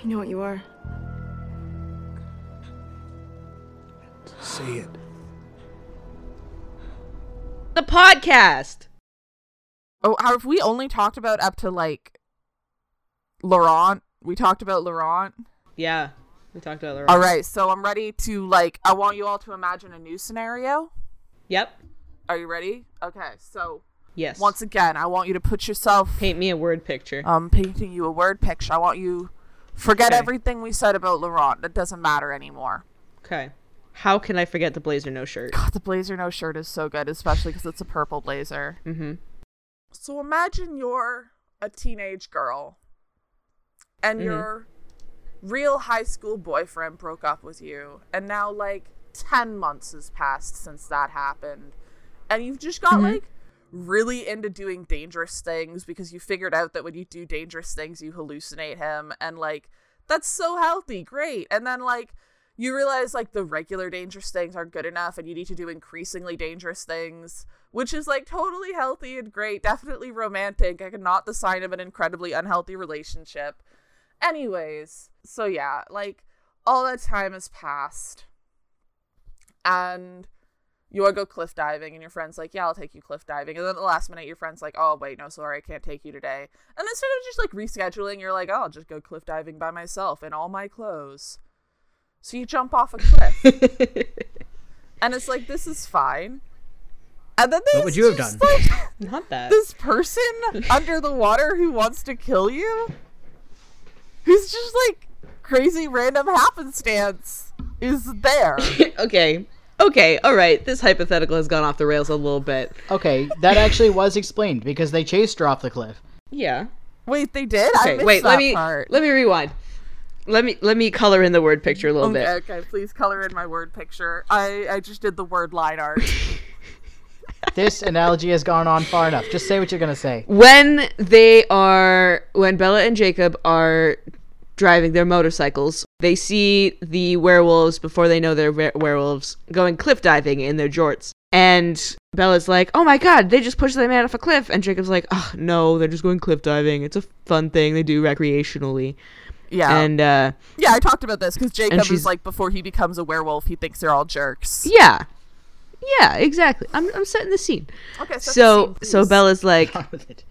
I know what you are. Say it. The podcast. Oh, have we only talked about up to like Laurent? We talked about Laurent. Yeah, we talked about Laurent. All right, so I'm ready to like. I want you all to imagine a new scenario. Yep. Are you ready? Okay, so Yes. once again, I want you to put yourself. paint me a word picture. I'm painting you a word picture. I want you forget Okay. everything we said about Laurent. That doesn't matter anymore. Okay. How can I forget the blazer no shirt? God, the blazer no shirt is so good, especially because it's a purple blazer. Mm-hmm. So imagine you're a teenage girl and Mhm. your real high school boyfriend broke up with you, and now like 10 months has passed since that happened, and you've just got Mhm. like really into doing dangerous things because you figured out that when you do dangerous things, you hallucinate him, and like that's so healthy, great. And then like you realize like the regular dangerous things aren't good enough and you need to do increasingly dangerous things which is like totally healthy and great. Definitely romantic. And not the sign of an incredibly unhealthy relationship. Anyways so yeah like all that time has passed. And you want to go cliff diving and your friend's like yeah i'll take you cliff diving. And then at the last minute your friend's like oh wait no sorry i can't take you today. And instead of just like rescheduling you're like oh i'll just go cliff diving by myself in all my clothes. So you jump off a cliff. And it's like this is fine. And then What there's would you have just, done? like, Not that. this person under the water who wants to kill you? Who's just like crazy random happenstance is there. Okay. Okay. All right. This hypothetical has gone off the rails a little bit. Okay, that actually was explained because they chased her off the cliff. Yeah. wait they did I Okay. missed Wait. that Let me part. let me rewind. Let me let me color in the word picture a little okay, bit. okay please color in my word picture i i just did the word line art This analogy has gone on far enough. Just say what you're gonna say. when they are when Bella and Jacob are driving their motorcycles, they see the werewolves before they know they're were- werewolves going cliff diving in their jorts. And Bella's like, "Oh my god, they just pushed that man off a cliff." And Jacob's like, "Oh no, they're just going cliff diving. It's a fun thing they do recreationally." yeah And uh, yeah i talked about this because jacob is like before he becomes a werewolf he thinks they're all jerks yeah, yeah, exactly. I'm I'm setting the scene. okay set the So scene, so. Bella's like, On with it.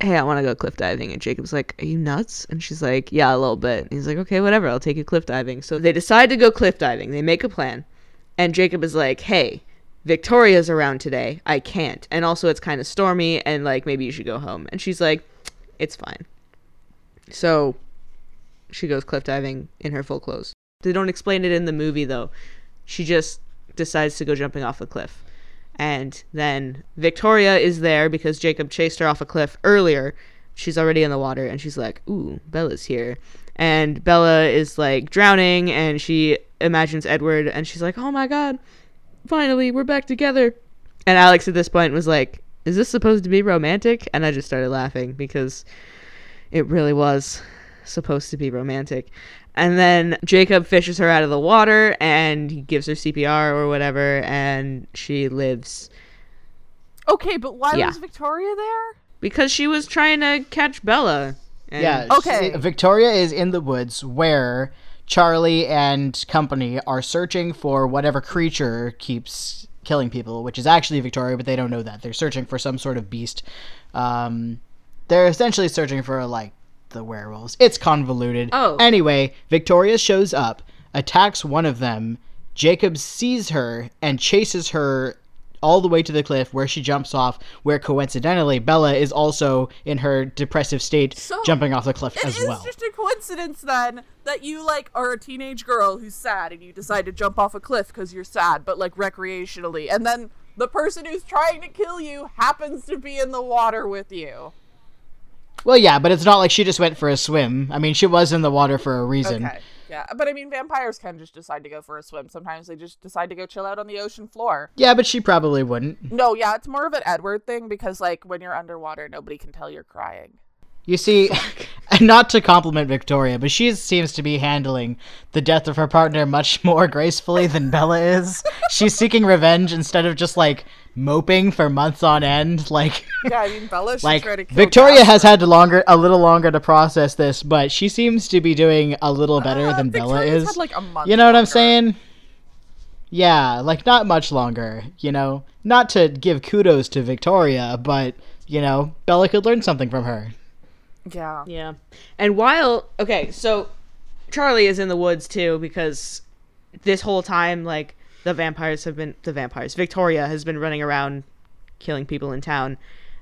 Hey, I want to go cliff diving. And Jacob's like, are you nuts? And she's like, yeah, a little bit. And he's like, okay, whatever, I'll take you cliff diving. So they decide to go cliff diving. They make a plan. And Jacob is like, hey, Victoria's around today. I can't. And also, it's kind of stormy, and like, maybe you should go home. And she's like, it's fine. So she goes cliff diving in her full clothes. They don't explain it in the movie, though. She just decides to go jumping off a cliff. And then Victoria is there because Jacob chased her off a cliff earlier. She's already in the water and she's like, Ooh, Bella's here. And Bella is like drowning and she imagines Edward and she's like, Oh my god, finally, we're back together. And Alex at this point was like, Is this supposed to be romantic? And I just started laughing because it really was supposed to be romantic. And then Jacob fishes her out of the water and he gives her CPR or whatever, and she lives okay but why Yeah. was victoria there because she was trying to catch Bella. And Yeah. Okay. she- Victoria is in the woods where Charlie and company are searching for whatever creature keeps killing people, which is actually Victoria, but they don't know that. They're searching for some sort of beast. Um, they're essentially searching for like the werewolves. It's convoluted. Oh. Anyway, Victoria shows up, attacks one of them. Jacob sees her and chases her all the way to the cliff where she jumps off, where coincidentally Bella is also in her depressive state So, jumping off the cliff as well. It's just a coincidence then that you like are a teenage girl who's sad and you decide to jump off a cliff because you're sad, but like recreationally, and then the person who's trying to kill you happens to be in the water with you. Well, yeah, but it's not like she just went for a swim. I mean, she was in the water for a reason. Okay. Yeah, but I mean, vampires can just decide to go for a swim. Sometimes they just decide to go chill out on the ocean floor. Yeah, but she probably wouldn't. No, yeah, it's more of an Edward thing because, like, when you're underwater, nobody can tell you're crying. You see, not to compliment Victoria, but she seems to be handling the death of her partner much more gracefully than Bella is. She's seeking revenge instead of just like moping for months on end. Like, Yeah, I mean Bella should like try to kill Victoria Jasper. has had longer, a little longer to process this, but she seems to be doing a little better Uh, than Bella is. had, like, you know what I'm saying? Yeah, like not much longer. You know, not to give kudos to Victoria, but you know, Bella could learn something from her. Yeah. Yeah. And while okay, so Charlie is in the woods too because this whole time like the vampires have been the vampires. Victoria has been running around killing people in town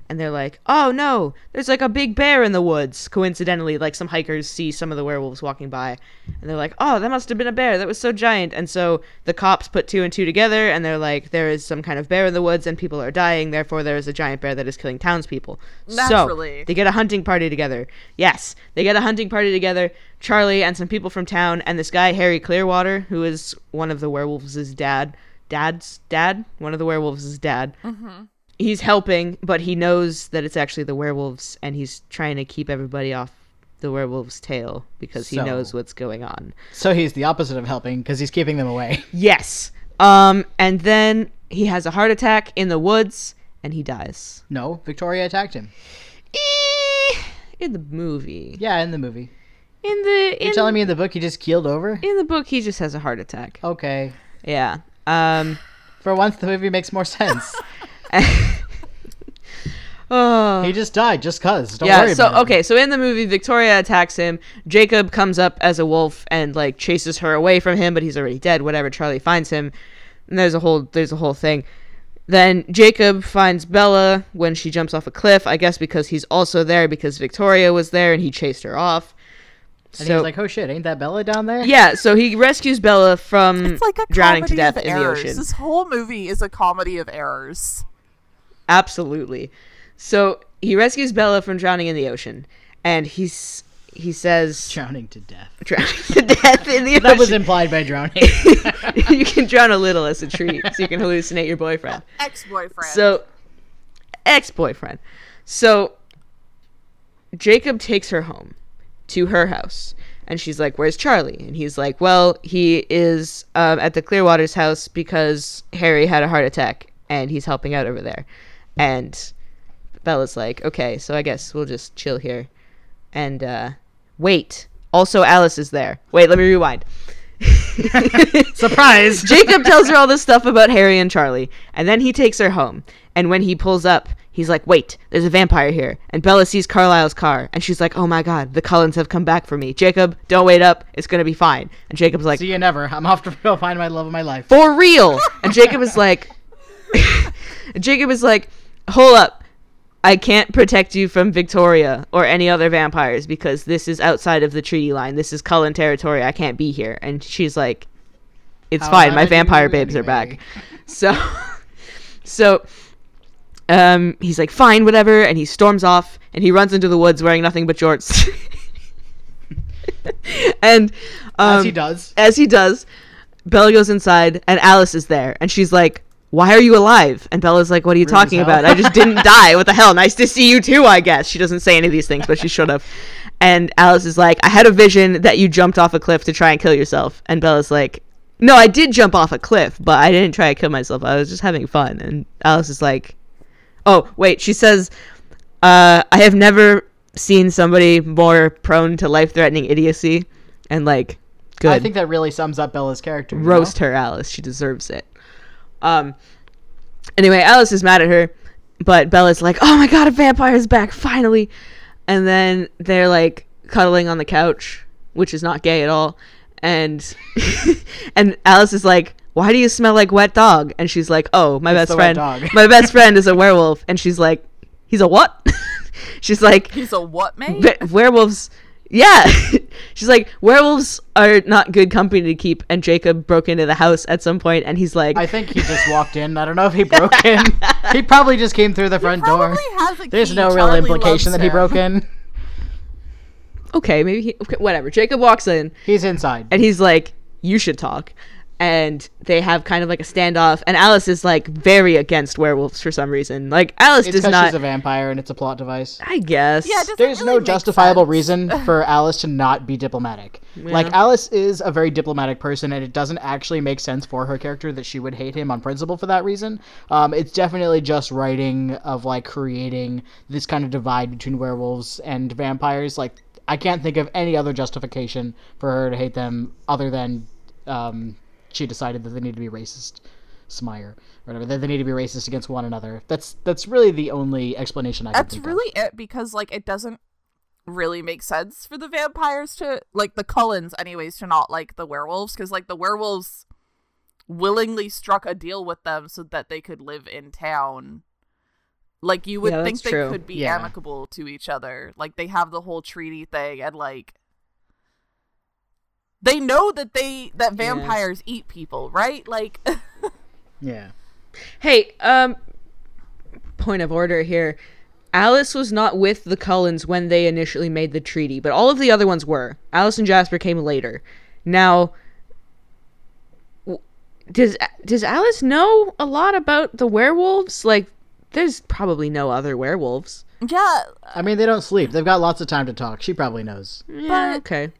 and they're like, "Oh no, there's like a big bear in the woods." Coincidentally, like some hikers see some of the werewolves walking by and they're like, "Oh, that must have been a bear. That was so giant." And so the cops put two and two together and they're like, "There is some kind of bear in the woods and people are dying. Therefore, there is a giant bear that is killing townspeople." Naturally. So, they get a hunting party together. Yes, they get a hunting party together. Charlie and some people from town, and this guy Harry Clearwater, who is one of the werewolves' dad, dad's dad, one of the werewolves' dad. Mm-hmm. He's helping, but he knows that it's actually the werewolves, and he's trying to keep everybody off the werewolf's tail because he So- knows what's going on. So he's the opposite of helping because he's keeping them away. Yes. Um, and then he has a heart attack in the woods, and he dies. No, Victoria attacked him. Eh, in the movie. Yeah, in the movie. In the in, You're telling me in the book he just keeled over? in the book he just has a heart attack. Okay. Yeah. Um For once, the movie makes more sense. oh. he just died just cuz. Don't yeah, worry so about it. okay, so in the movie Victoria attacks him, Jacob comes up as a wolf and like chases her away from him, but he's already dead, whatever. Charlie finds him. And there's a whole there's a whole thing. Then Jacob finds Bella when she jumps off a cliff, I guess because he's also there because Victoria was there and he chased her off. And so he was like, "Oh shit, ain't that Bella down there?" yeah, so he rescues Bella from It's like a drowning to death of in the ocean. This whole movie is a comedy of errors. Absolutely. So he rescues Bella from drowning in the ocean, and he's he says Drowning to death. drowning to death in the ocean. That was implied by drowning. you can drown a little as a treat, so you can hallucinate your boyfriend. Ex-boyfriend. So, ex-boyfriend. So Jacob takes her home to her house. And she's like, "Where's Charlie?" And he's like, "Well, he is um, at the Clearwater's house because Harry had a heart attack, and he's helping out over there." And Bella's like, "Okay, so I guess we'll just chill here." And uh, wait, also Alice is there. Wait, let me rewind. Surprise! Jacob tells her all this stuff about Harry and Charlie, and then he takes her home. And when he pulls up, he's like, "Wait, there's a vampire here." And Bella sees Carlisle's car, and she's like, "Oh my God, the Cullens have come back for me." Jacob, don't wait up. It's gonna be fine. And Jacob's like, See you never. I'm off to go find my love of my life. "For real?" And Jacob is like, Jacob is like, "Hold up." I can't protect you from Victoria or any other vampires because this is outside of the treaty line. This is Cullen territory. I can't be here. And she's like, It's How fine. My vampire babes are back. So, so, um, he's like, fine, whatever, and he storms off, and he runs into the woods wearing nothing but shorts. and um, As he does. as he does, Bella goes inside, and Alice is there, and she's like, "Why are you alive?" And Bella's like, "What are you talking about? I just didn't die. What the hell? Nice to see you too, I guess." She doesn't say any of these things, but she should have. And Alice is like, "I had a vision that you jumped off a cliff to try and kill yourself." And Bella's like, "No, I did jump off a cliff, but I didn't try to kill myself. I was just having fun." And Alice is like, "Oh, wait." She says, uh, "I have never seen somebody more prone to life-threatening idiocy." And like, good I think that really sums up Bella's character. you know? roast her alice she deserves it um anyway alice is mad at her but bella's like oh my god a vampire is back finally! And then they're like cuddling on the couch which is not gay at all. And and alice is like why do you smell like wet dog? And she's like oh my It's best friend dog." my best friend is a werewolf. And she's like he's a what? She's like He's a what, mate? Ve- werewolves yeah she's like werewolves are not good company to keep and jacob broke into the house at some point and he's like I think he just walked in. I don't know if he broke in. he probably just came through the front door. Probably has a There's key. no real Charlie implication that he broke in. okay maybe he okay, whatever jacob walks in He's inside. and he's like you should talk and they have kind of like a standoff. And Alice is like very against werewolves for some reason. Like Alice It's does because not. she's a vampire and it's a plot device. I guess. Yeah, There's really no justifiable sense. reason for Alice to not be diplomatic. Like Alice is a very diplomatic person, and it doesn't actually make sense for her character that she would hate him on principle for that reason. Um, it's definitely just writing of like creating this kind of divide between werewolves and vampires. Like I can't think of any other justification for her to hate them other than um, she decided that they need to be racist. Smire, or whatever. That they need to be racist against one another. That's that's really the only explanation I can That's think really it because like it doesn't really make sense for the vampires to like the Cullens anyways to not like the werewolves because like the werewolves willingly struck a deal with them so that they could live in town. Like you would Yeah, think they true. could be Yeah. amicable to each other. Like they have the whole treaty thing and like they know that they that Yeah. vampires eat people, right? Like. Yeah. Hey, um, point of order here. Alice was not with the Cullens when they initially made the treaty, but all of the other ones were. Alice and Jasper came later. Now, does does Alice know a lot about the werewolves? Like, there's probably no other werewolves. yeah, I mean, they don't sleep. They've got lots of time to talk. She probably knows. Yeah, But- okay.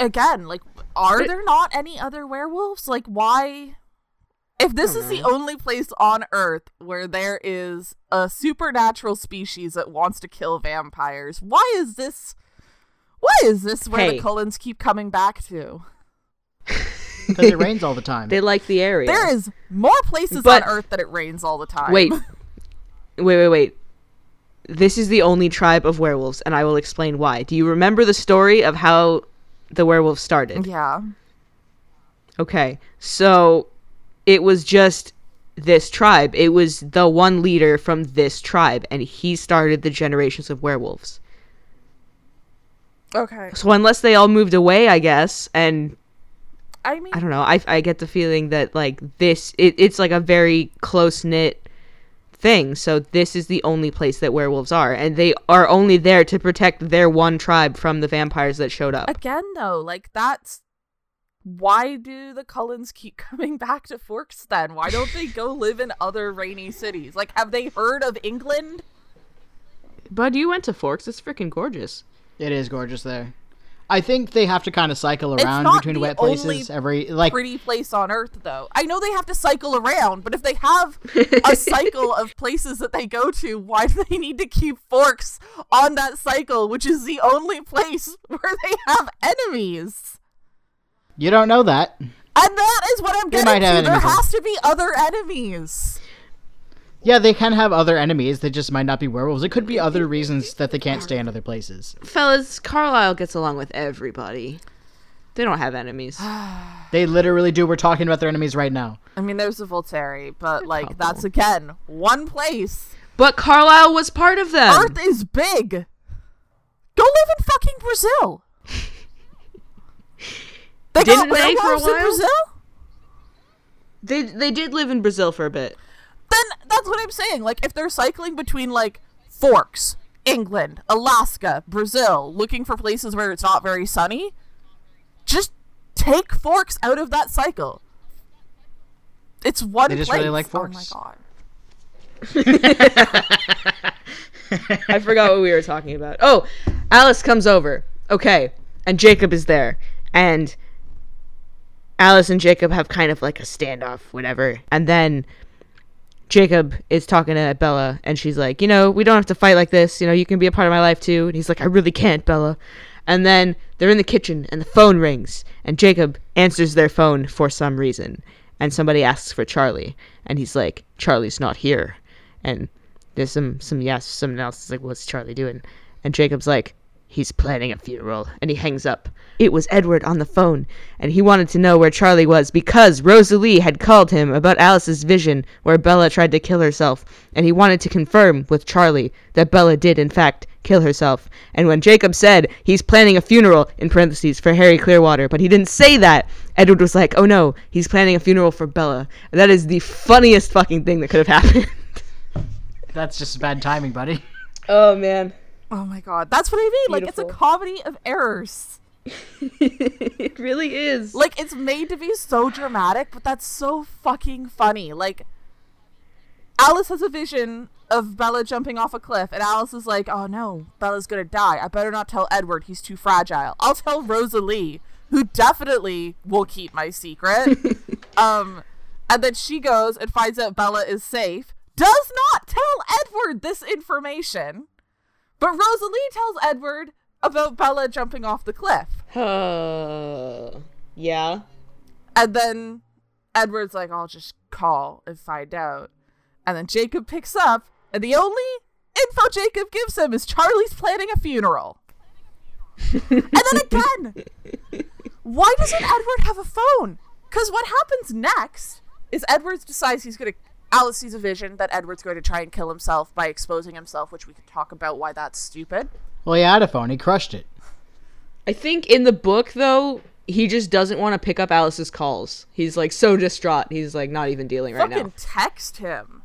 Again, like, are But- there not any other werewolves? Like, why? If this is the mm-hmm. only place on Earth where there is a supernatural species that wants to kill vampires, why is this? Why is this where Hey. the Cullens keep coming back to? Because it rains all the time. They like the area. There is more places But- on Earth that it rains all the time. Wait. Wait, wait, wait. This is the only tribe of werewolves, and I will explain why. Do you remember the story of how the werewolf started? yeah. Okay, so it was just this tribe. It was the one leader from this tribe, and he started the generations of werewolves. Okay. So unless they all moved away, I guess, and I mean, I don't know, I, I get the feeling that like this, it, it's like a very close knit thing. So this is the only place that werewolves are, and they are only there to protect their one tribe from the vampires that showed up. again though, like that's why do the Cullens keep coming back to Forks then? Why don't they go live in other rainy cities? Like, have they heard of England? Bud, you went to Forks. It's freaking gorgeous. It is gorgeous there. I think they have to kind of cycle around between wet places every like Pretty place on Earth, though. I know they have to cycle around, but if they have a cycle of places that they go to, why do they need to keep Forks on that cycle, which is the only place where they have enemies? you don't know that. And that is what I'm They getting to. There enemies. has to be other enemies. Yeah, they can have other enemies. They just might not be werewolves. It could be other reasons that they can't stay in other places. Fellas, Carlisle gets along with everybody. They don't have enemies. They literally do. We're talking about their enemies right now. I mean, there's the Volturi, but like couple. that's again one place. But Carlisle was part of them. Earth is big. Go live in fucking Brazil. They Didn't got they for a werewolves in? Brazil? They they did live in Brazil for a bit. Then that's what I'm saying. Like, if they're cycling between like Forks, England, Alaska, Brazil, looking for places where it's not very sunny, just take Forks out of that cycle. It's one They just place. really like oh Forks. Oh my god. I forgot what we were talking about. Oh, Alice comes over. Okay. And Jacob is there. And Alice and Jacob have kind of like a standoff, whatever. And then Jacob is talking to Bella and she's like, you know, we don't have to fight like this. You know, you can be a part of my life too. And he's like, I really can't, Bella. And then they're in the kitchen and the phone rings and Jacob answers their phone for some reason. And somebody asks for Charlie. And he's like, Charlie's not here. And there's some some yes, someone else is like, what's Charlie doing? And Jacob's like, he's planning a funeral, and he hangs up. It was Edward on the phone, and he wanted to know where Charlie was because Rosalie had called him about Alice's vision where Bella tried to kill herself, and he wanted to confirm with Charlie that Bella did in fact kill herself. And when Jacob said he's planning a funeral in parentheses for Harry Clearwater, but he didn't say that, Edward was like, "Oh no, he's planning a funeral for Bella." And That is the funniest fucking thing that could have happened. That's just bad timing, buddy. oh man. Oh my god. That's what I mean. Like, it's a comedy of errors. it really is. Like it's made to be so dramatic, but that's so fucking funny. Like Alice has a vision of Bella jumping off a cliff, and Alice is like, "Oh no, Bella's gonna die. I better not tell Edward. He's too fragile. I'll tell Rosalie, who definitely will keep my secret." um, and then she goes and finds out Bella is safe. Does not tell Edward this information, but Rosalie tells Edward about Bella jumping off the cliff. Uh, yeah. And then Edward's like, I'll just call and find out. And then Jacob picks up, and the only info Jacob gives him is Charlie's planning a funeral. and then again, why doesn't Edward have a phone? Because what happens next is Edward decides he's going to. Alice sees a vision that Edward's going to try and kill himself by exposing himself, which we can talk about why that's stupid. Well, he had a phone. He crushed it. I think in the book though, he just doesn't want to pick up Alice's calls. He's like so distraught. He's like not even dealing right now. Fucking text him.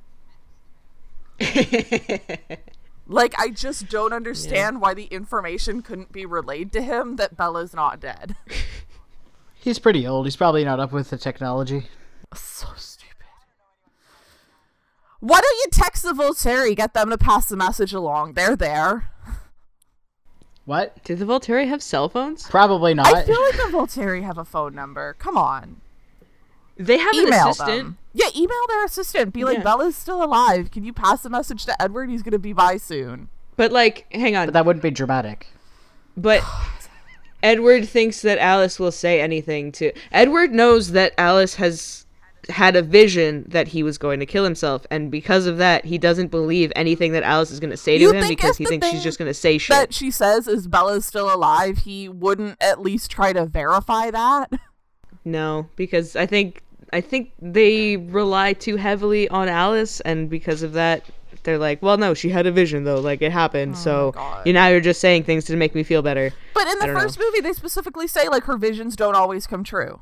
Like, I just don't understand why the information couldn't be relayed to him that Bella's not dead. He's pretty old. He's probably not up with the technology. so stupid. Why don't you text the Volturi, get them to pass the message along? They're there. What? Did the Volturi have cell phones? Probably not. I feel like the Volturi have a phone number. Come on. They have an Email assistant. them. Yeah, email their assistant. Be like, Yeah. Bella's still alive. Can you pass the message to Edward? He's going to be by soon. But like, hang on. but that wouldn't be dramatic. But Edward thinks that Alice will say anything to. Edward knows that Alice has had a vision that he was going to kill himself, and because of that, he doesn't believe anything that Alice is going to say to You him because he thinks she's just going to say shit. That she says is Bella's still alive. He wouldn't at least try to verify that. No, because I think I think they rely too heavily on Alice, and because of that, they're like, well, no, she had a vision though, like it happened. Oh so Oh God. you now you're just saying things to make me feel better. But in the don't know. first movie, they specifically say like her visions don't always come true.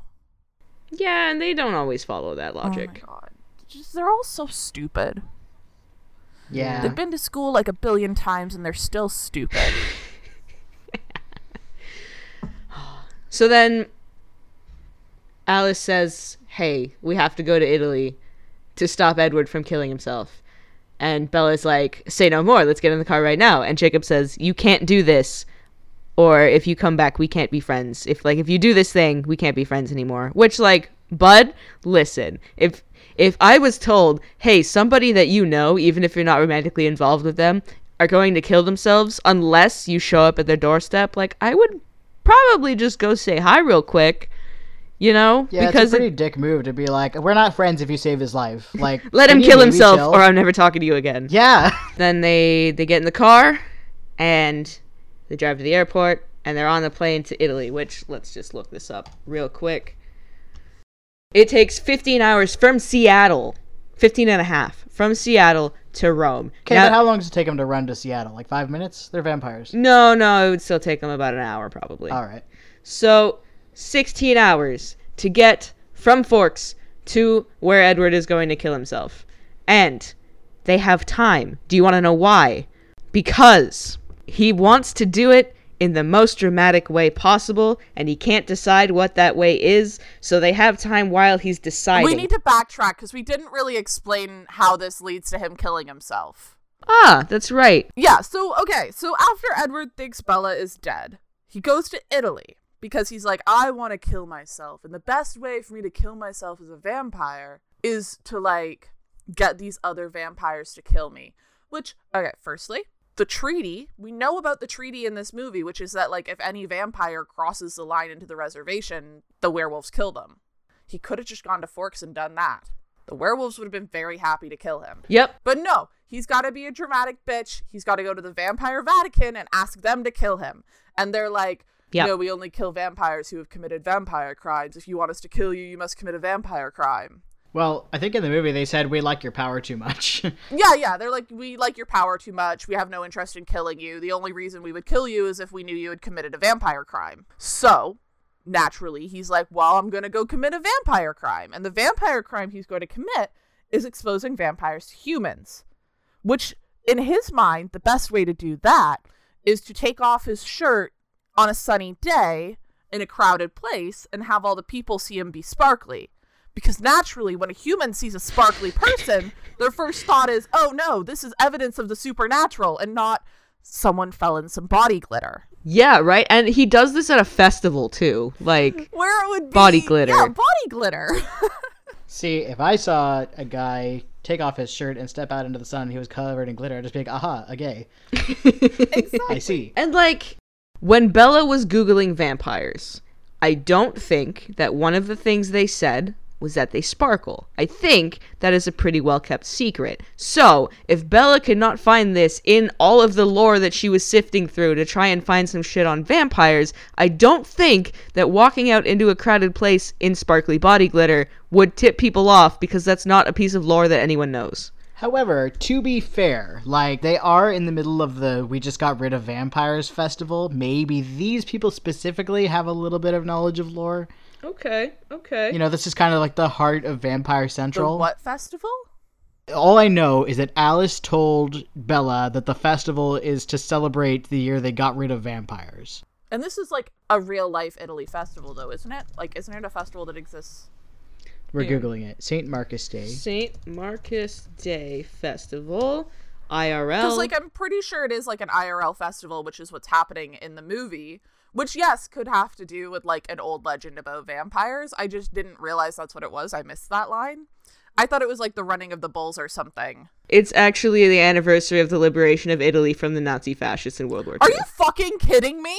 Yeah, and they don't always follow that logic. Oh my god. Just they're all so stupid. Yeah. They've been to school like a billion times and they're still stupid. So then Alice says, Hey, we have to go to Italy to stop Edward from killing himself. And Bella's like, Say no more, let's get in the car right now. And Jacob says, You can't do this. Or if you come back, we can't be friends. If like if you do this thing, we can't be friends anymore. Which like, Bud, listen. If if I was told, hey, somebody that you know, even if you're not romantically involved with them, are going to kill themselves unless you show up at their doorstep, like I would probably just go say hi real quick. You know? yeah, because it's a pretty it- dick move to be like, we're not friends if you save his life. Like, let him kill himself or I'm never talking to you again. Yeah. Then they they get in the car and they drive to the airport and they're on the plane to Italy, which let's just look this up real quick. It takes 15 hours from Seattle, 15 and a half from Seattle to Rome. Okay, Now- but how long does it take them to run to Seattle? Like five minutes? They're vampires. no, no, it would still take them about an hour probably. All right. So, 16 hours to get from Forks to where Edward is going to kill himself. And they have time. Do you want to know why? Because he wants to do it in the most dramatic way possible, and he can't decide what that way is, so they have time while he's deciding. we need to backtrack because we didn't really explain how this leads to him killing himself. ah, that's right. Yeah, so okay, so after Edward thinks Bella is dead, he goes to Italy because he's like, I want to kill myself. And the best way for me to kill myself as a vampire is to like get these other vampires to kill me. Which, okay, firstly, the treaty, we know about the treaty in this movie, which is that like if any vampire crosses the line into the reservation, the werewolves kill them. He could have just gone to Forks and done that. The werewolves would have been very happy to kill him. Yep. But no, he's got to be a dramatic bitch. He's got to go to the Vampire Vatican and ask them to kill him. And they're like, Yep. no, we only kill vampires who have committed vampire crimes. If you want us to kill you, you must commit a vampire crime. Well, I think in the movie they said we like your power too much. Yeah, yeah. They're like, we like your power too much. We have no interest in killing you. The only reason we would kill you is if we knew you had committed a vampire crime. So, naturally, he's like, well, I'm going to go commit a vampire crime. And the vampire crime he's going to commit is exposing vampires to humans. Which, in his mind, the best way to do that is to take off his shirt on a sunny day in a crowded place and have all the people see him be sparkly. Because naturally, when a human sees a sparkly person, their first thought is, oh no, this is evidence of the supernatural and not someone fell in some body glitter. Yeah, right. And he does this at a festival too. Like Where it would be. Body glitter. Yeah, body glitter. See, if I saw a guy take off his shirt and step out into the sun he was covered in glitter, I'd just be like, aha, a gay. Exactly. I see. And like when Bella was googling vampires, I don't think that one of the things they said was that they sparkle. I think that is a pretty well kept secret. So, if Bella could not find this in all of the lore that she was sifting through to try and find some shit on vampires, I don't think that walking out into a crowded place in sparkly body glitter would tip people off because that's not a piece of lore that anyone knows. However, to be fair, like they are in the middle of the we just got rid of vampires festival. Maybe these people specifically have a little bit of knowledge of lore. Okay, okay. You know, this is kind of like the heart of Vampire the Central. what festival? All I know is that Alice told Bella that the festival is to celebrate the year they got rid of vampires. And this is like a real life Italy festival, though, isn't it? Like, isn't it a festival that exists? We're Yeah. googling it. St. Marcus Day. St. Marcus Day Festival, IRL. Because, like, I'm pretty sure it is like an IRL festival, which is what's happening in the movie. Which, yes, could have to do with like an old legend about vampires. I just didn't realize that's what it was. I missed that line. I thought it was like the running of the bulls or something. it's actually the anniversary of the liberation of Italy from the Nazi fascists in World War II. Are you fucking kidding me?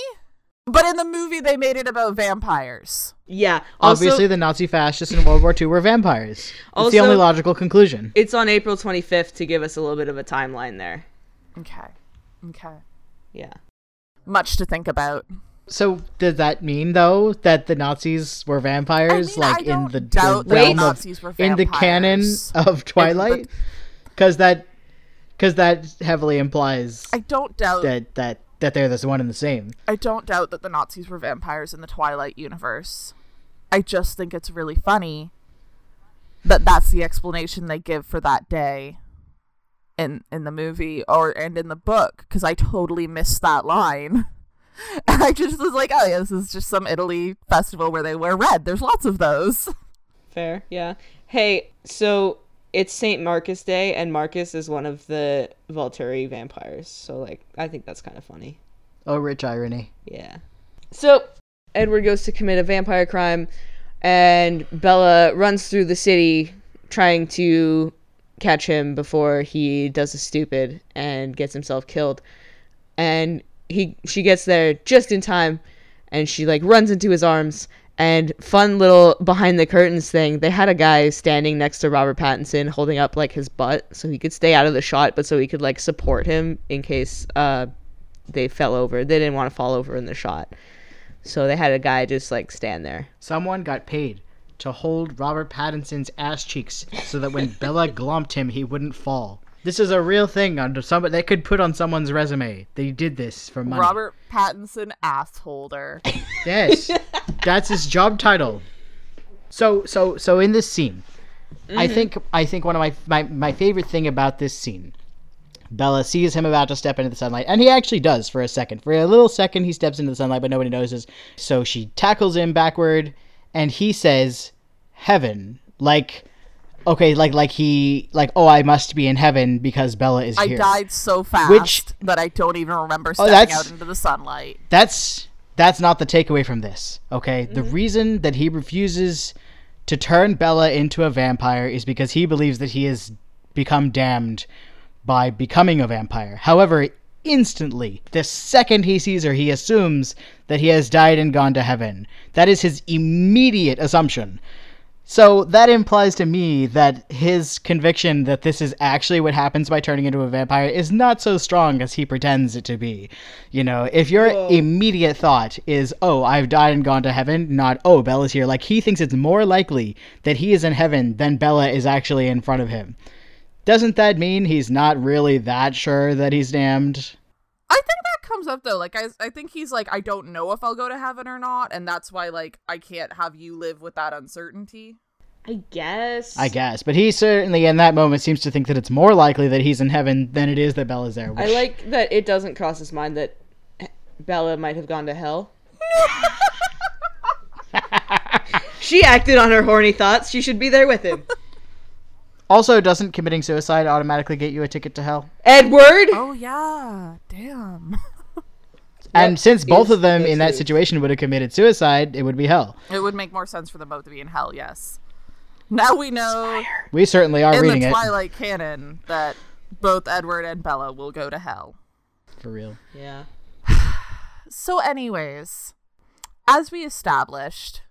But in the movie, they made it about vampires. Yeah. Also, Obviously, the Nazi fascists in World War II were vampires. It's the only logical conclusion. it's on April 25th to give us a little bit of a timeline there. Okay. Okay. Yeah. Much to think about. So does that mean though that the Nazis were vampires, I mean, like in the, the realm of Nazis were in the canon of Twilight? Because that because that heavily implies I don't doubt that that that they're the one and the same. I don't doubt that the Nazis were vampires in the Twilight universe. I just think it's really funny that that's the explanation they give for that day in in the movie or and in the book because I totally missed that line. And I just was like, oh yeah, this is just some Italy festival where they wear red. There's lots of those. Fair. Yeah. Hey, so it's St. Marcus Day, and Marcus is one of the Volturi vampires. So, like, I think that's kind of funny. Oh, rich irony. Yeah. So Edward goes to commit a vampire crime, and Bella runs through the city trying to catch him before he does a stupid and gets himself killed. And he she gets there just in time, and she like runs into his arms. And fun little behind the curtains thing. They had a guy standing next to Robert Pattinson holding up like his butt so he could stay out of the shot, but so he could like support him in case uh they fell over. They didn't want to fall over in the shot. So they had a guy just like stand there. Someone got paid to hold Robert Pattinson's ass cheeks so that when Bella glumped him, he wouldn't fall. This is a real thing under somebody they could put on someone's resume. They did this for money. Robert Pattinson ass holder. Yes, that's his job title. So, so, so in this scene, I mm-hmm. think I think one of my, my my favorite thing about this scene, Bella sees him about to step into the sunlight, and he actually does for a second. For a little second, he steps into the sunlight, but nobody notices. So she tackles him backward, and he says, "Heaven," like. Okay, like like he like oh I must be in heaven because Bella is I here. died so fast Which- that I don't even remember Oh, stepping that's- out into the sunlight. that's that's not the takeaway from this. Okay, the Mm-hmm. reason that he refuses to turn Bella into a vampire is because he believes that he has become damned by becoming a vampire. However, instantly, the second he sees her, he assumes that he has died and gone to heaven. That is his immediate assumption. So that implies to me that his conviction that this is actually what happens by turning into a vampire is not so strong as he pretends it to be. You know, if your immediate thought is, oh, I've died and gone to heaven, not, oh, Bella's here, like he thinks it's more likely that he is in heaven than Bella is actually in front of him. Doesn't that mean he's not really that sure that he's damned? I think that comes up though. Like I, I think he's like, I don't know if I'll go to heaven or not, and that's why like I can't have you live with that uncertainty. I guess. I guess. But he certainly, in that moment, seems to think that it's more likely that he's in heaven than it is that Bella's there. I like that it doesn't cross his mind that Bella might have gone to hell. She acted on her horny thoughts. She should be there with him. Also, doesn't committing suicide automatically get you a ticket to hell? Edward. Oh yeah, damn. And since both is of them in that truth. situation would have committed suicide, it would be hell. It would make more sense for them both to be in hell. Yes. Now we know We certainly are in reading the it. Twilight canon that both Edward and Bella will go to hell. For real. Yeah. So, anyways, as we established,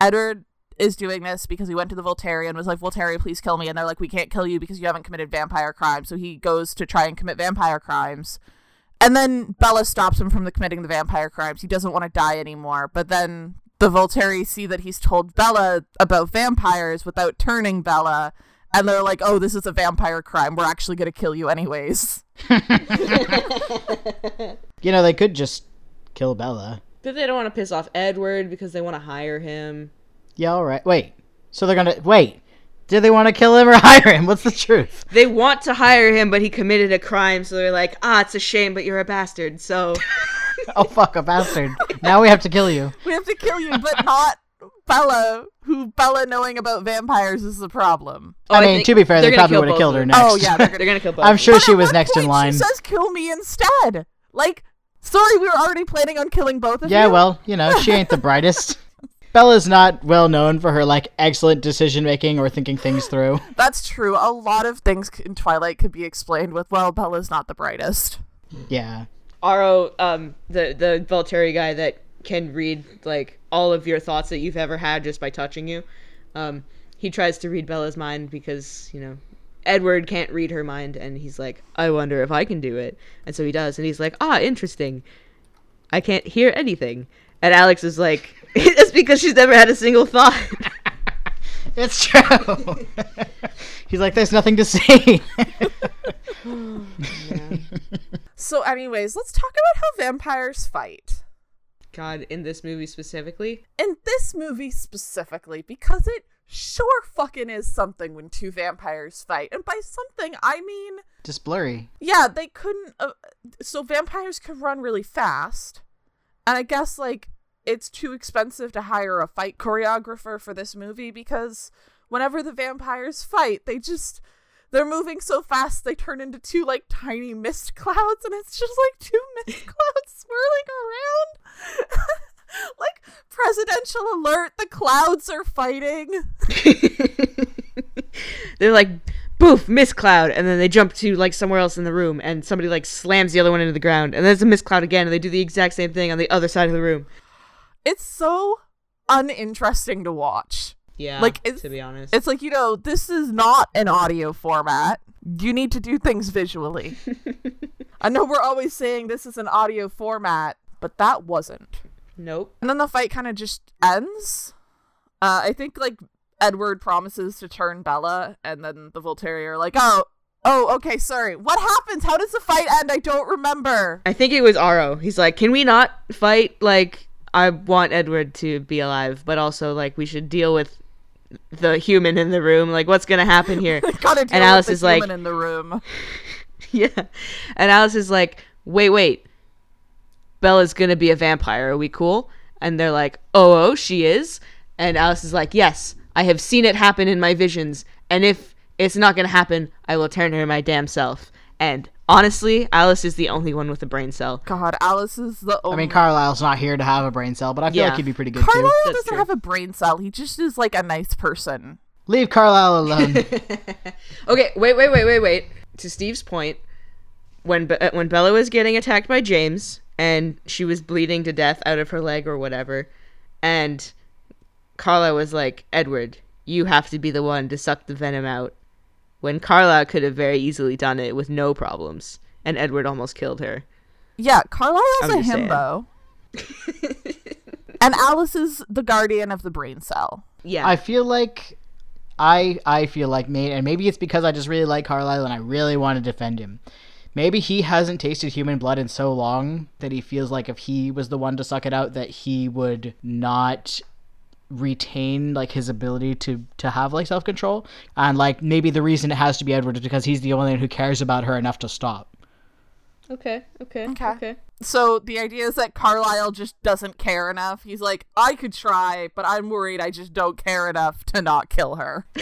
Edward is doing this because he went to the Volturi and was like, Volturi, please kill me. And they're like, we can't kill you because you haven't committed vampire crimes. So he goes to try and commit vampire crimes. And then Bella stops him from the committing the vampire crimes. He doesn't want to die anymore. But then the Volturi see that he's told Bella about vampires without turning Bella. And they're like, oh, this is a vampire crime. We're actually going to kill you anyways. You know, they could just kill Bella. But they don't want to piss off Edward because they want to hire him. Yeah, all right. Wait. So they're gonna wait. Do they want to kill him or hire him? What's the truth? They want to hire him, but he committed a crime, so they're like, ah, it's a shame, but you're a bastard. So Oh fuck, a bastard! now we have to kill you. We have to kill you, but not Bella, who Bella knowing about vampires is the problem. Oh, I mean, to be fair, they're they gonna probably would have killed her next. Oh yeah, they're They're gonna. gonna kill both. I'm sure. But she was what next in line. She says, "Kill me instead." Like, sorry, we were already planning on killing both of Yeah, you. well, you know, she ain't the brightest. Bella's not well known for her like excellent decision making or thinking things through. that's true. A lot of things in Twilight could be explained with, "Well, Bella's not the brightest." Yeah. Aro, um, the the Volturi guy that can read like all of your thoughts that you've ever had just by touching you. Um, he tries to read Bella's mind because you know Edward can't read her mind, and he's like, I wonder if I can do it, and so he does, and he's like, Ah, interesting. I can't hear anything, and Alex is like, That's because she's never had a single thought. It's true. He's like, there's nothing to see. So, anyways, let's talk about how vampires fight. God, in this movie specifically, in this movie specifically because it sure fucking is something when two vampires fight. And by something, I mean, Just blurry. yeah, they couldn't. Uh, so vampires can run really fast. And I guess, like, it's too expensive to hire a fight choreographer for this movie because whenever the vampires fight, they just. They're moving so fast they turn into two like tiny mist clouds, and it's just like two mist clouds swirling around. like presidential alert, the clouds are fighting. they're like boof miss cloud and then they jump to like somewhere else in the room and somebody like slams the other one into the ground and there's a miss cloud again and they do the exact same thing on the other side of the room It's so uninteresting to watch. yeah Like, it's- to be honest It's like, you know, this is not an audio format. You need to do things visually. I know we're always saying this is an audio format, but that wasn't. nope And then the fight kind of just ends. Uh, I think like Edward promises to turn Bella, and then the Volturi are like, "Oh, oh, okay, sorry. What happens? How does the fight end? I don't remember." i think it was aro he's like can we not fight like i want edward to be alive but also like we should deal with the human in the room like what's gonna happen here and alice is the like human in the room. yeah. And Alice is like, wait, wait. Bella's gonna be a vampire. Are we cool? And they're like, oh, oh, she is. And Alice is like, yes, I have seen it happen in my visions. And if it's not gonna happen, I will turn her my damn self. And honestly, Alice is the only one with a brain cell. God, Alice is the only. I mean, Carlisle's not here to have a brain cell, but I feel Yeah. like he'd be pretty good Carlisle too. That's doesn't true. have a brain cell. He just is like a nice person. Leave Carlisle alone. Okay, wait, wait, wait, wait, wait. To Steve's point, when Be- uh, when Bella was getting attacked by James and she was bleeding to death out of her leg or whatever, and Carla was like, "Edward, you have to be the one to suck the venom out." When Carla could have very easily done it with no problems, and Edward almost killed her. Yeah, Carlisle's I'm a himbo. and Alice is the guardian of the brain cell. Yeah, I feel like I I feel like me, and maybe it's because I just really like Carlisle and I really want to defend him. Maybe he hasn't tasted human blood in so long that he feels like if he was the one to suck it out, that he would not retain like his ability to to have like self control. And like maybe the reason it has to be Edward is because he's the only one who cares about her enough to stop. okay, okay, Okay. okay. So the idea is that Carlisle just doesn't care enough. He's like, I could try, but I'm worried I just don't care enough to not kill her.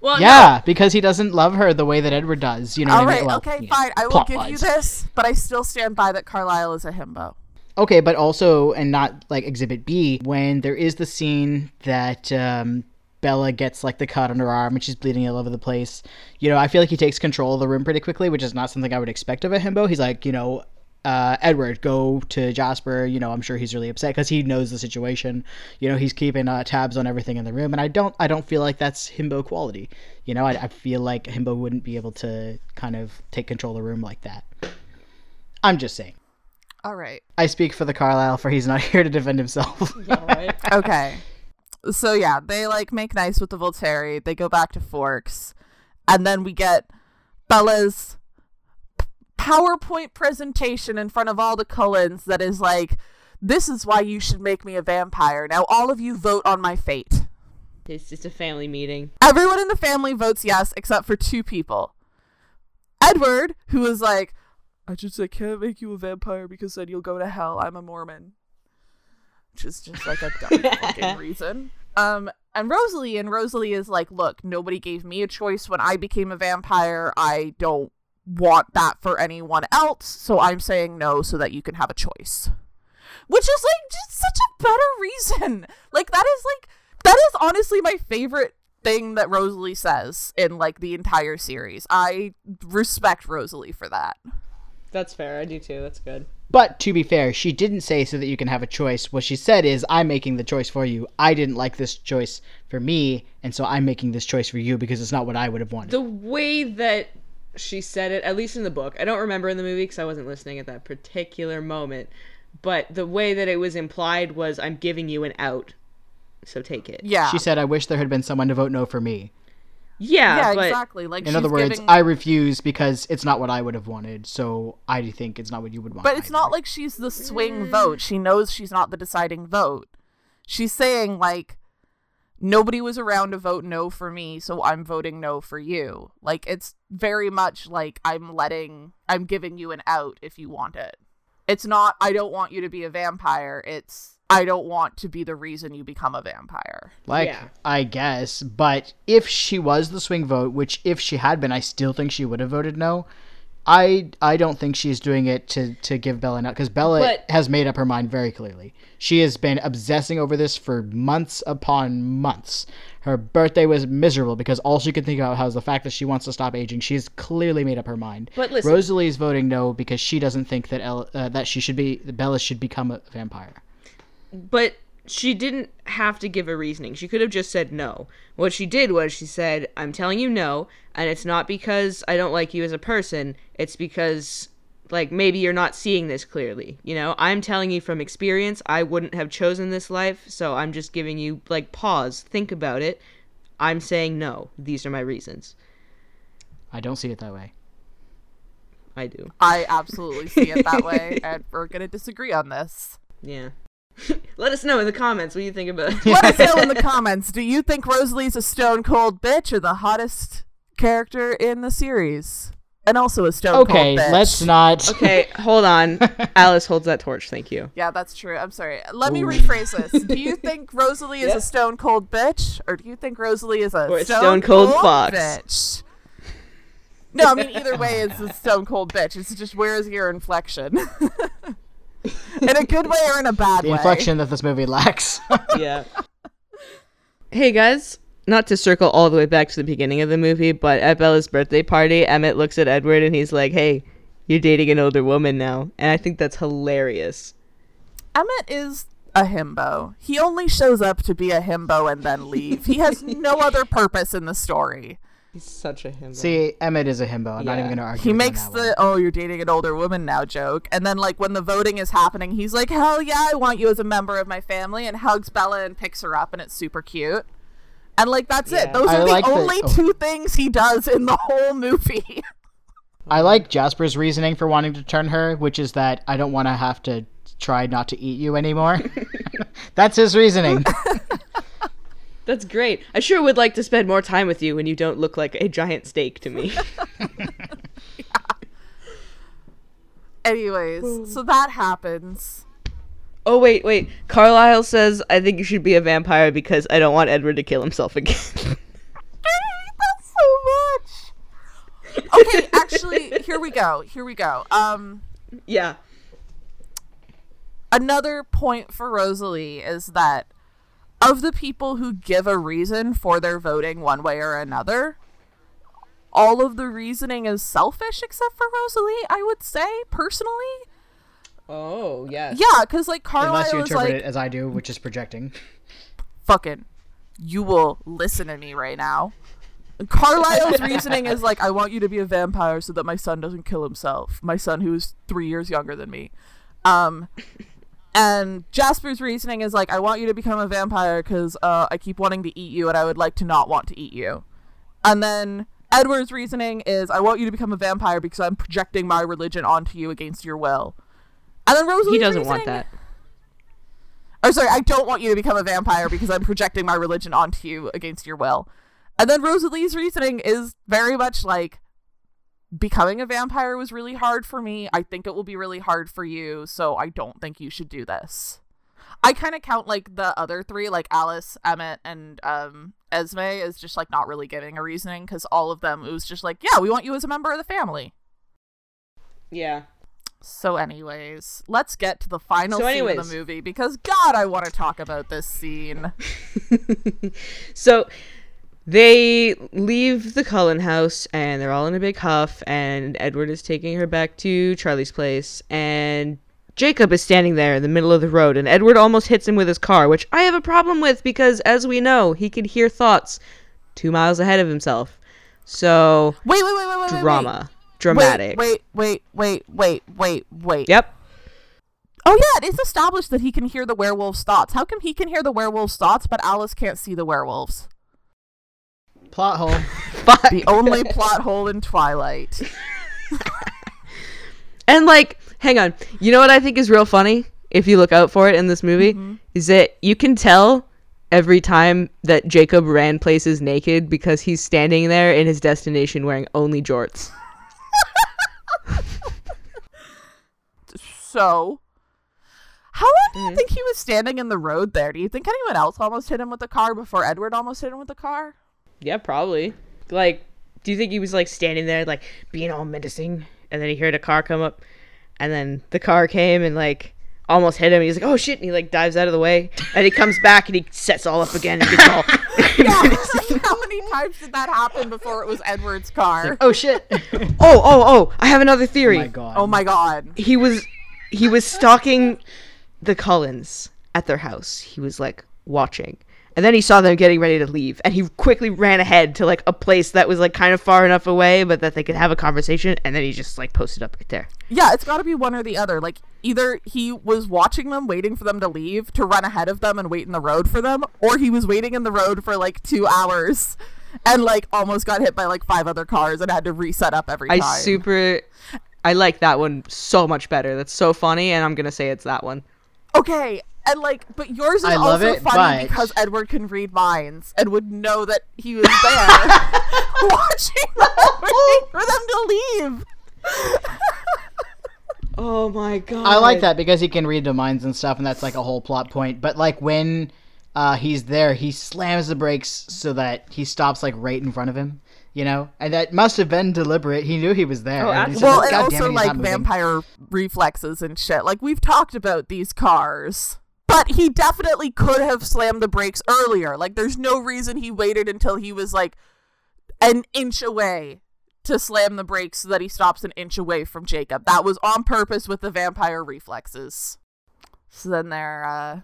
Well, no, Yeah, because he doesn't love her the way that Edward does. You know All what I mean? Well, okay, you know, fine. I will plot give you this, but I still stand by that Carlisle is a himbo. Okay, but also, and not like Exhibit B, when there is the scene that um, Bella gets like the cut on her arm and she's bleeding all over the place. You know, I feel like he takes control of the room pretty quickly, which is not something I would expect of a himbo. He's like, you know, uh, Edward, go to Jasper. You know, I'm sure he's really upset because he knows the situation. You know, he's keeping uh, tabs on everything in the room, and I don't, I don't feel like that's himbo quality. You know, I, I feel like himbo wouldn't be able to kind of take control of the room like that. I'm just saying. All right. I speak for the Carlisle, for he's not here to defend himself. Okay. so yeah, they like make nice with the Volturi. They go back to Forks, and then we get Bella's p- PowerPoint presentation in front of all the Cullens that is like, "This is why you should make me a vampire." Now all of you vote on my fate. It's just a family meeting. Everyone in the family votes yes, except for two people. Edward, who is like, I just I can't make you a vampire because then you'll go to hell. I'm a Mormon. Which is just like a dumb fucking reason. Um, and Rosalie, and Rosalie is like, look, nobody gave me a choice when I became a vampire. I don't want that for anyone else, so I'm saying no so that you can have a choice. Which is like just such a better reason. Like that is like that is honestly my favorite thing that Rosalie says in like the entire series. I respect Rosalie for that. That's fair. I do too. That's good. But to be fair, she didn't say so that you can have a choice. What she said is, I'm making the choice for you. I didn't like this choice for me, and so I'm making this choice for you because it's not what I would have wanted. The way that she said it, at least in the book, I don't remember in the movie because I wasn't listening at that particular moment. But the way that it was implied was, "I'm giving you an out, so take it." Yeah. She said, I wish there had been someone to vote no for me. Yeah, yeah, but exactly. Like In she's other words, giving... I refuse because it's not what I would have wanted, so I think it's not what you would want. But it's either. not like she's the swing vote. She knows she's not the deciding vote. She's saying like nobody was around to vote no for me, so I'm voting no for you. Like it's very much like I'm letting I'm giving you an out if you want it. It's not I don't want you to be a vampire. It's I don't want to be the reason you become a vampire. Like, Yeah. I guess. But if she was the swing vote, which if she had been, I still think she would have voted no. I I don't think she's doing it to to give Bella an out because Bella But- has made up her mind very clearly. She has been obsessing over this for months upon months. Her birthday was miserable because all she could think about was the fact that she wants to stop aging. She's clearly made up her mind. But listen- Rosalie's voting no because she doesn't think that El- uh, that she should be Bella should become a vampire. But she didn't have to give a reasoning. She could have just said no. What she did was she said, "I'm telling you no, and it's not because I don't like you as a person. It's because like maybe you're not seeing this clearly. You know, I'm telling you from experience, I wouldn't have chosen this life, so I'm just giving you like pause, think about it. I'm saying no. These are my reasons. I don't see it that way. I do. I absolutely see it that way, and we're gonna disagree on this. Yeah. Let us know in the comments what you think about it. Let us know in the comments. Do you think Rosalie's a stone cold bitch or the hottest character in the series? And also a stone Okay, cold bitch. Okay, let's not. Okay, hold on. Alice holds that torch. Thank you. Yeah, that's true. I'm sorry. Let me rephrase this. Do you think Rosalie is Yep. a stone cold bitch, or do you think Rosalie is a a stone, stone cold cold fox. bitch? No, I mean either way, it's a stone cold bitch. It's just where is your inflection? in a good way or in a bad the way? inflection that this movie lacks. yeah. Hey guys, not to circle all the way back to the beginning of the movie, but at Bella's birthday party, Emmett looks at Edward and he's like, "Hey, you're dating an older woman now," and I think that's hilarious. Emmett is a himbo. He only shows up to be a himbo and then leave. He has no other purpose in the story. He's such a himbo. See, Emmett is a himbo. I'm not even going to argue. He with makes that the one. oh you're dating an older woman now joke, and then like when the voting is happening, he's like hell yeah I want you as a member of my family, and hugs Bella and picks her up, and it's super cute. And like that's Yeah. it. Those I are the like the- only oh. two things he does in the whole movie. I like Jasper's reasoning for wanting to turn her, which is that I don't want to have to try not to eat you anymore. That's his reasoning. That's great. I sure would like to spend more time with you when you don't look like a giant steak to me. Anyways, so that happens. Oh wait, wait. Carlisle says I think you should be a vampire because I don't want Edward to kill himself again. That's so much. Okay, actually, here we go. Here we go. Um, yeah. another point for Rosalie is that of the people who give a reason for their voting one way or another, all of the reasoning is selfish except for Rosalie, I would say, personally. Oh yes. Yeah, because like Unless you Carlisle is interpret like, it as I do, which is projecting. fucking, you will listen to me right now. Carlisle's reasoning is like, I want you to be a vampire so that my son doesn't kill himself. My son, who is three years younger than me. Um, and Jasper's reasoning is like, I want you to become a vampire because uh, I keep wanting to eat you and I would like to not want to eat you. And then Edward's reasoning is, I want you to become a vampire because I'm projecting my religion onto you against your will. And then Rosalie's He doesn't want reasoning- that. Oh, sorry, I don't want you to become a vampire because I'm projecting my religion onto you against your will. And then Rosalie's reasoning is very much like becoming a vampire was really hard for me. I think it will be really hard for you, so I don't think you should do this. I kind of count like the other three, like Alice, Emmett, and um, Esme, as just like not really giving a reasoning because all of them it was just like, yeah, we want you as a member of the family. Yeah. So, anyways, let's get to the final So scene of the movie because God, I want to talk about this scene. so they leave the Cullen house and they're all in a big huff and Edward is taking her back to Charlie's place and Jacob is standing there in the middle of the road and Edward almost hits him with his car, which I have a problem with because as we know, he can hear thoughts 2 miles ahead of himself. So, Wait, wait, wait, wait, wait, wait. drama, dramatic. Wait, wait, wait, wait, wait, wait. Yep. Oh yeah, it's established that he can hear the werewolf's thoughts. How come he can hear the werewolf's thoughts, but Alice can't see the werewolves? Plot hole. Fuck. The only plot hole in Twilight. And like, hang on. You know what I think is real funny? If you look out for it in this movie, is that you can tell every time that Jacob ran places naked because he's standing there in his destination wearing only jorts. So, how long do Mm-hmm. you think he was standing in the road there? Do you think anyone else almost hit him with the car before Edward almost hit him with the car? Yeah, probably. Like, do you think he was like standing there, like being all menacing, and then he heard a car come up, and then the car came and like almost hit him. He's like, "Oh shit!" and he like dives out of the way, and he comes back and he sets all up again and gets all. How many times did that happen before it was Edward's car? Oh shit! oh, oh, oh! I have another theory. oh my god. Oh my god. he was he was stalking the Cullens at their house. He was like watching. And then he saw them getting ready to leave and he quickly ran ahead to like a place that was like kind of far enough away but that they could have a conversation and then he just like posted up right there. Yeah, it's got to be one or the other. Like either he was watching them, waiting for them to leave to run ahead of them and wait in the road for them, or he was waiting in the road for like 2 hours and like almost got hit by like five other cars and had to reset up every I time. super I like that one so much better. That's so funny and I'm going to say it's that one. Okay, and like, but yours is I love also it, funny but- because Edward can read minds and would know that he was there watching them, for them to leave. Oh my god. I like that because he can read the minds and stuff, and that's like a whole plot point. But like when uh, he's there, he slams the brakes so that he stops like right in front of him. You know, and that must have been deliberate. He knew he was there. Oh, and well, like, and also it, like vampire reflexes and shit. Like we've talked about these cars. But he definitely could have slammed the brakes earlier. Like there's no reason he waited until he was like an inch away to slam the brakes so that he stops an inch away from Jacob. That was on purpose with the vampire reflexes. So then they're uh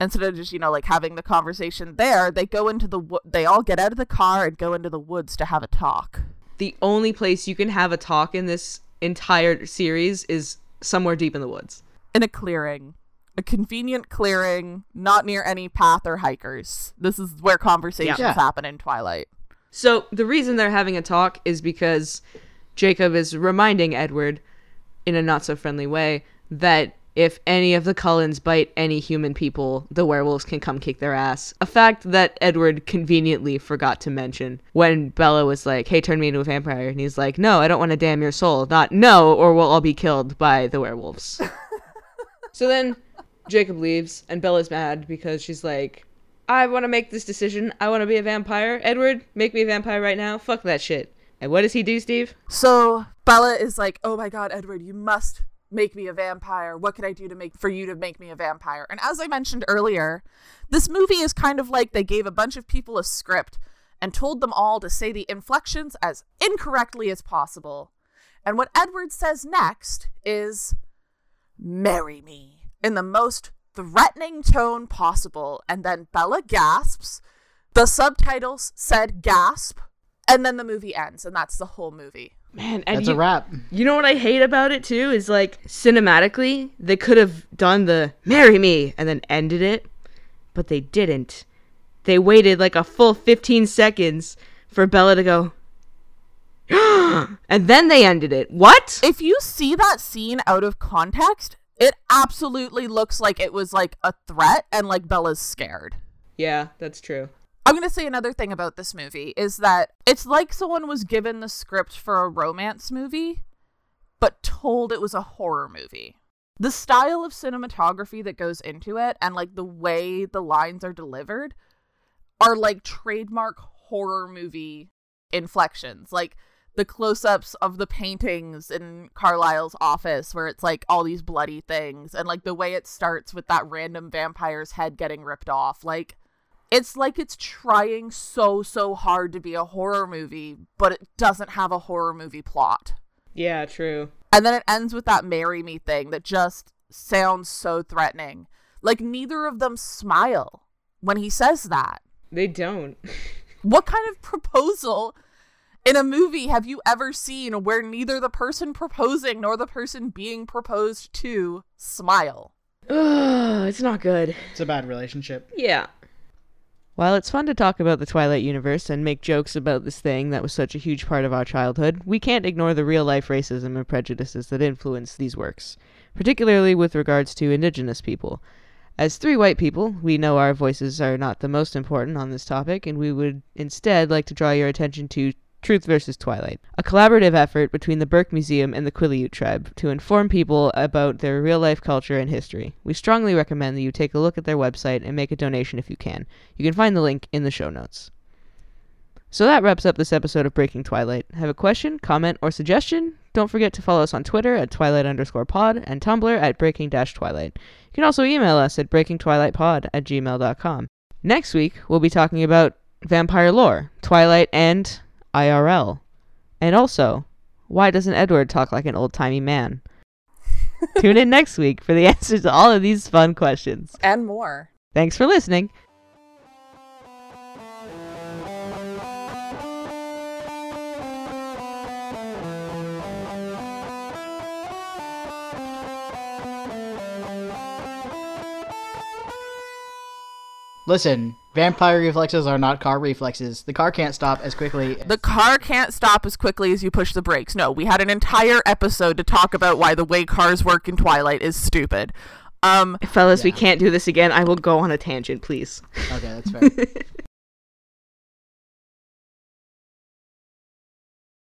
instead of just, you know, like having the conversation there, they go into the wo- they all get out of the car and go into the woods to have a talk. The only place you can have a talk in this entire series is somewhere deep in the woods. in a clearing, a convenient clearing, not near any path or hikers. This is where conversations Yeah. happen in Twilight. So the reason they're having a talk is because Jacob is reminding Edward, in a not so friendly way, that if any of the Cullens bite any human people, the werewolves can come kick their ass. A fact that Edward conveniently forgot to mention when Bella was like, hey, turn me into a vampire. And he's like, no, I don't want to damn your soul. Not no, or we'll all be killed by the werewolves. so then Jacob leaves, and Bella's mad because she's like, I want to make this decision. I want to be a vampire. Edward, make me a vampire right now. Fuck that shit. And what does he do, Steve? So Bella is like, "Oh my god, Edward, you must make me a vampire. What can I do to make for you to make me a vampire?" And as I mentioned earlier, this movie is kind of like they gave a bunch of people a script and told them all to say the inflections as incorrectly as possible. And what Edward says next is marry me in the most threatening tone possible. And then Bella gasps. The subtitles said gasp. And then the movie ends, and that's the whole movie. Man, and That's you, a wrap. You know what I hate about it too is like cinematically they could have done the marry me and then ended it, but they didn't. They waited like a full 15 seconds for Bella to go and then they ended it. What? If you see that scene out of context, it absolutely looks like it was like a threat and like Bella's scared. Yeah, that's true. I'm going to say another thing about this movie is that it's like someone was given the script for a romance movie, but told it was a horror movie. The style of cinematography that goes into it and like the way the lines are delivered are like trademark horror movie inflections. Like the close ups of the paintings in Carlisle's office where it's like all these bloody things and like the way it starts with that random vampire's head getting ripped off. Like it's like it's trying so so hard to be a horror movie, but it doesn't have a horror movie plot. Yeah, true. And then it ends with that marry me thing that just sounds so threatening. Like neither of them smile when he says that. They don't. What kind of proposal in a movie have you ever seen where neither the person proposing nor the person being proposed to smile? Ugh, it's not good. It's a bad relationship. Yeah. While it's fun to talk about the Twilight universe and make jokes about this thing that was such a huge part of our childhood, we can't ignore the real life racism and prejudices that influence these works, particularly with regards to indigenous people. As three white people, we know our voices are not the most important on this topic, and we would instead like to draw your attention to Truth versus Twilight, a collaborative effort between the Burke Museum and the Quileute tribe to inform people about their real life culture and history. We strongly recommend that you take a look at their website and make a donation if you can. You can find the link in the show notes. So that wraps up this episode of Breaking Twilight. Have a question, comment, or suggestion? Don't forget to follow us on Twitter at Twilight underscore pod and Tumblr at Breaking Dash Twilight. You can also email us at breakingtwilightpod at gmail.com. Next week, we'll be talking about vampire lore, Twilight, and IRL. And also, why doesn't Edward talk like an old timey man? Tune in next week for the answers to all of these fun questions. And more. Thanks for listening. Listen, vampire reflexes are not car reflexes. The car can't stop as quickly. The car can't stop as quickly as you push the brakes. No, we had an entire episode to talk about why the way cars work in Twilight is stupid. Um, Fellas, we can't do this again. I will go on a tangent, please. Okay, that's fair.